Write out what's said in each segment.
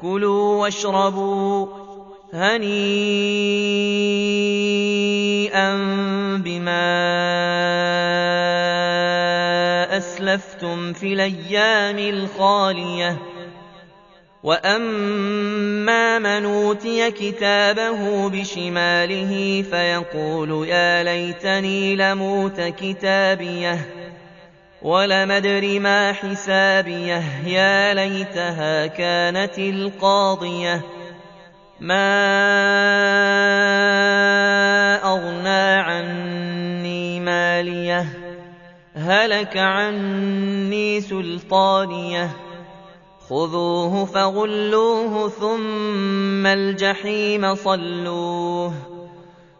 كلوا واشربوا هنيئا بما أسلفتم في الأيام الخالية. وأما من أوتي كتابه بشماله فيقول يا ليتني لموت كتابيه. ولم أدر ما حسابيه يا ليتها كانت القاضية. ما أغنى عني مالية هلك عني سلطانية. خذوه فغلوه ثم الجحيم صلوه.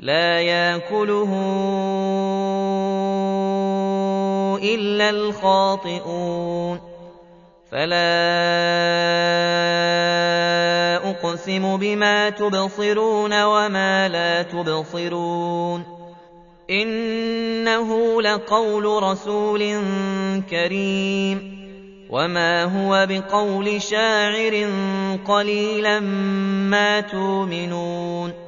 لا ياكله إلا الخاطئون. فلا أقسم بما تبصرون وما لا تبصرون. إنه لقول رسول كريم. وما هو بقول شاعر قليلا ما تؤمنون.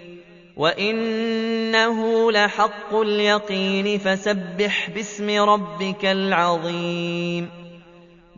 وإنه لحق اليقين فسبح باسم ربك العظيم